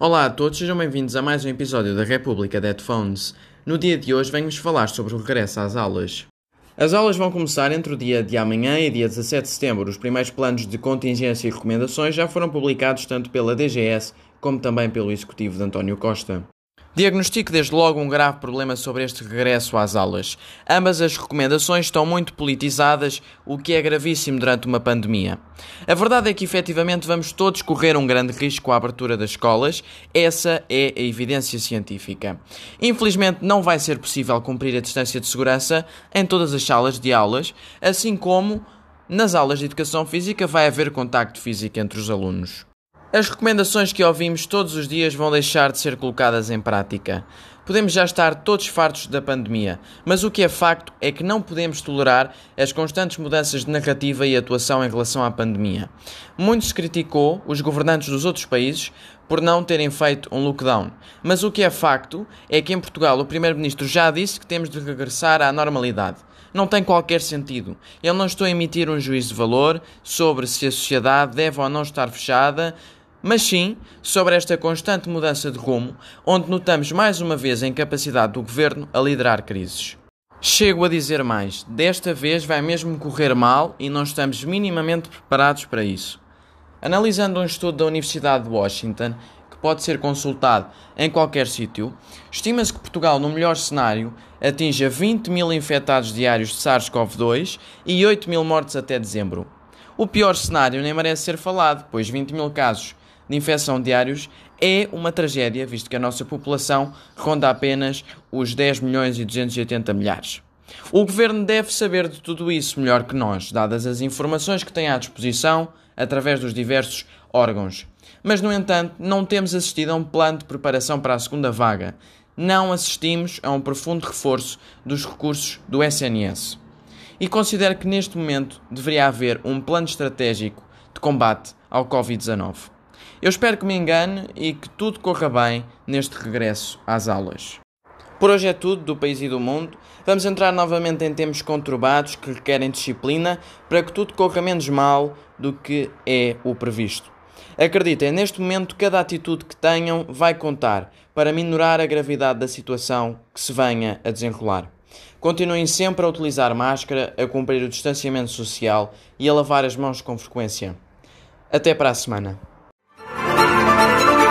Olá a todos, sejam bem-vindos a mais um episódio da República de Headphones. No dia de hoje venho-vos falar sobre o regresso às aulas. As aulas vão começar entre o dia de amanhã e dia 17 de setembro. Os primeiros planos de contingência e recomendações já foram publicados tanto pela DGS como também pelo Executivo de António Costa. Diagnostico desde logo um grave problema sobre este regresso às aulas. Ambas as recomendações estão muito politizadas, o que é gravíssimo durante uma pandemia. A verdade é que efetivamente vamos todos correr um grande risco à abertura das escolas, essa é a evidência científica. Infelizmente não vai ser possível cumprir a distância de segurança em todas as salas de aulas, assim como nas aulas de educação física vai haver contacto físico entre os alunos. As recomendações que ouvimos todos os dias vão deixar de ser colocadas em prática. Podemos já estar todos fartos da pandemia, mas o que é facto é que não podemos tolerar as constantes mudanças de narrativa e atuação em relação à pandemia. Muito se criticou os governantes dos outros países por não terem feito um lockdown, mas o que é facto é que em Portugal o Primeiro-Ministro já disse que temos de regressar à normalidade. Não tem qualquer sentido. Eu não estou a emitir um juízo de valor sobre se a sociedade deve ou não estar fechada, mas sim sobre esta constante mudança de rumo, onde notamos mais uma vez a incapacidade do governo a liderar crises. Chego a dizer mais: desta vez vai mesmo correr mal e não estamos minimamente preparados para isso. Analisando um estudo da Universidade de Washington, que pode ser consultado em qualquer sítio, estima-se que Portugal, no melhor cenário, atinja 20 mil infectados diários de SARS-CoV-2 e 8 mil mortes até dezembro. O pior cenário nem merece ser falado, pois 20 mil casos de infecção diários é uma tragédia, visto que a nossa população ronda apenas os 10 milhões e 280 milhares. O governo deve saber de tudo isso melhor que nós, dadas as informações que tem à disposição através dos diversos órgãos. Mas, no entanto, não temos assistido a um plano de preparação para a segunda vaga. Não assistimos a um profundo reforço dos recursos do SNS. E considero que neste momento deveria haver um plano estratégico de combate ao Covid-19. Eu espero que me engane e que tudo corra bem neste regresso às aulas. Por hoje é tudo do país e do mundo. Vamos entrar novamente em tempos conturbados que requerem disciplina para que tudo corra menos mal do que é o previsto. Acreditem, neste momento, cada atitude que tenham vai contar para minorar a gravidade da situação que se venha a desenrolar. Continuem sempre a utilizar máscara, a cumprir o distanciamento social e a lavar as mãos com frequência. Até para a semana. Thank you.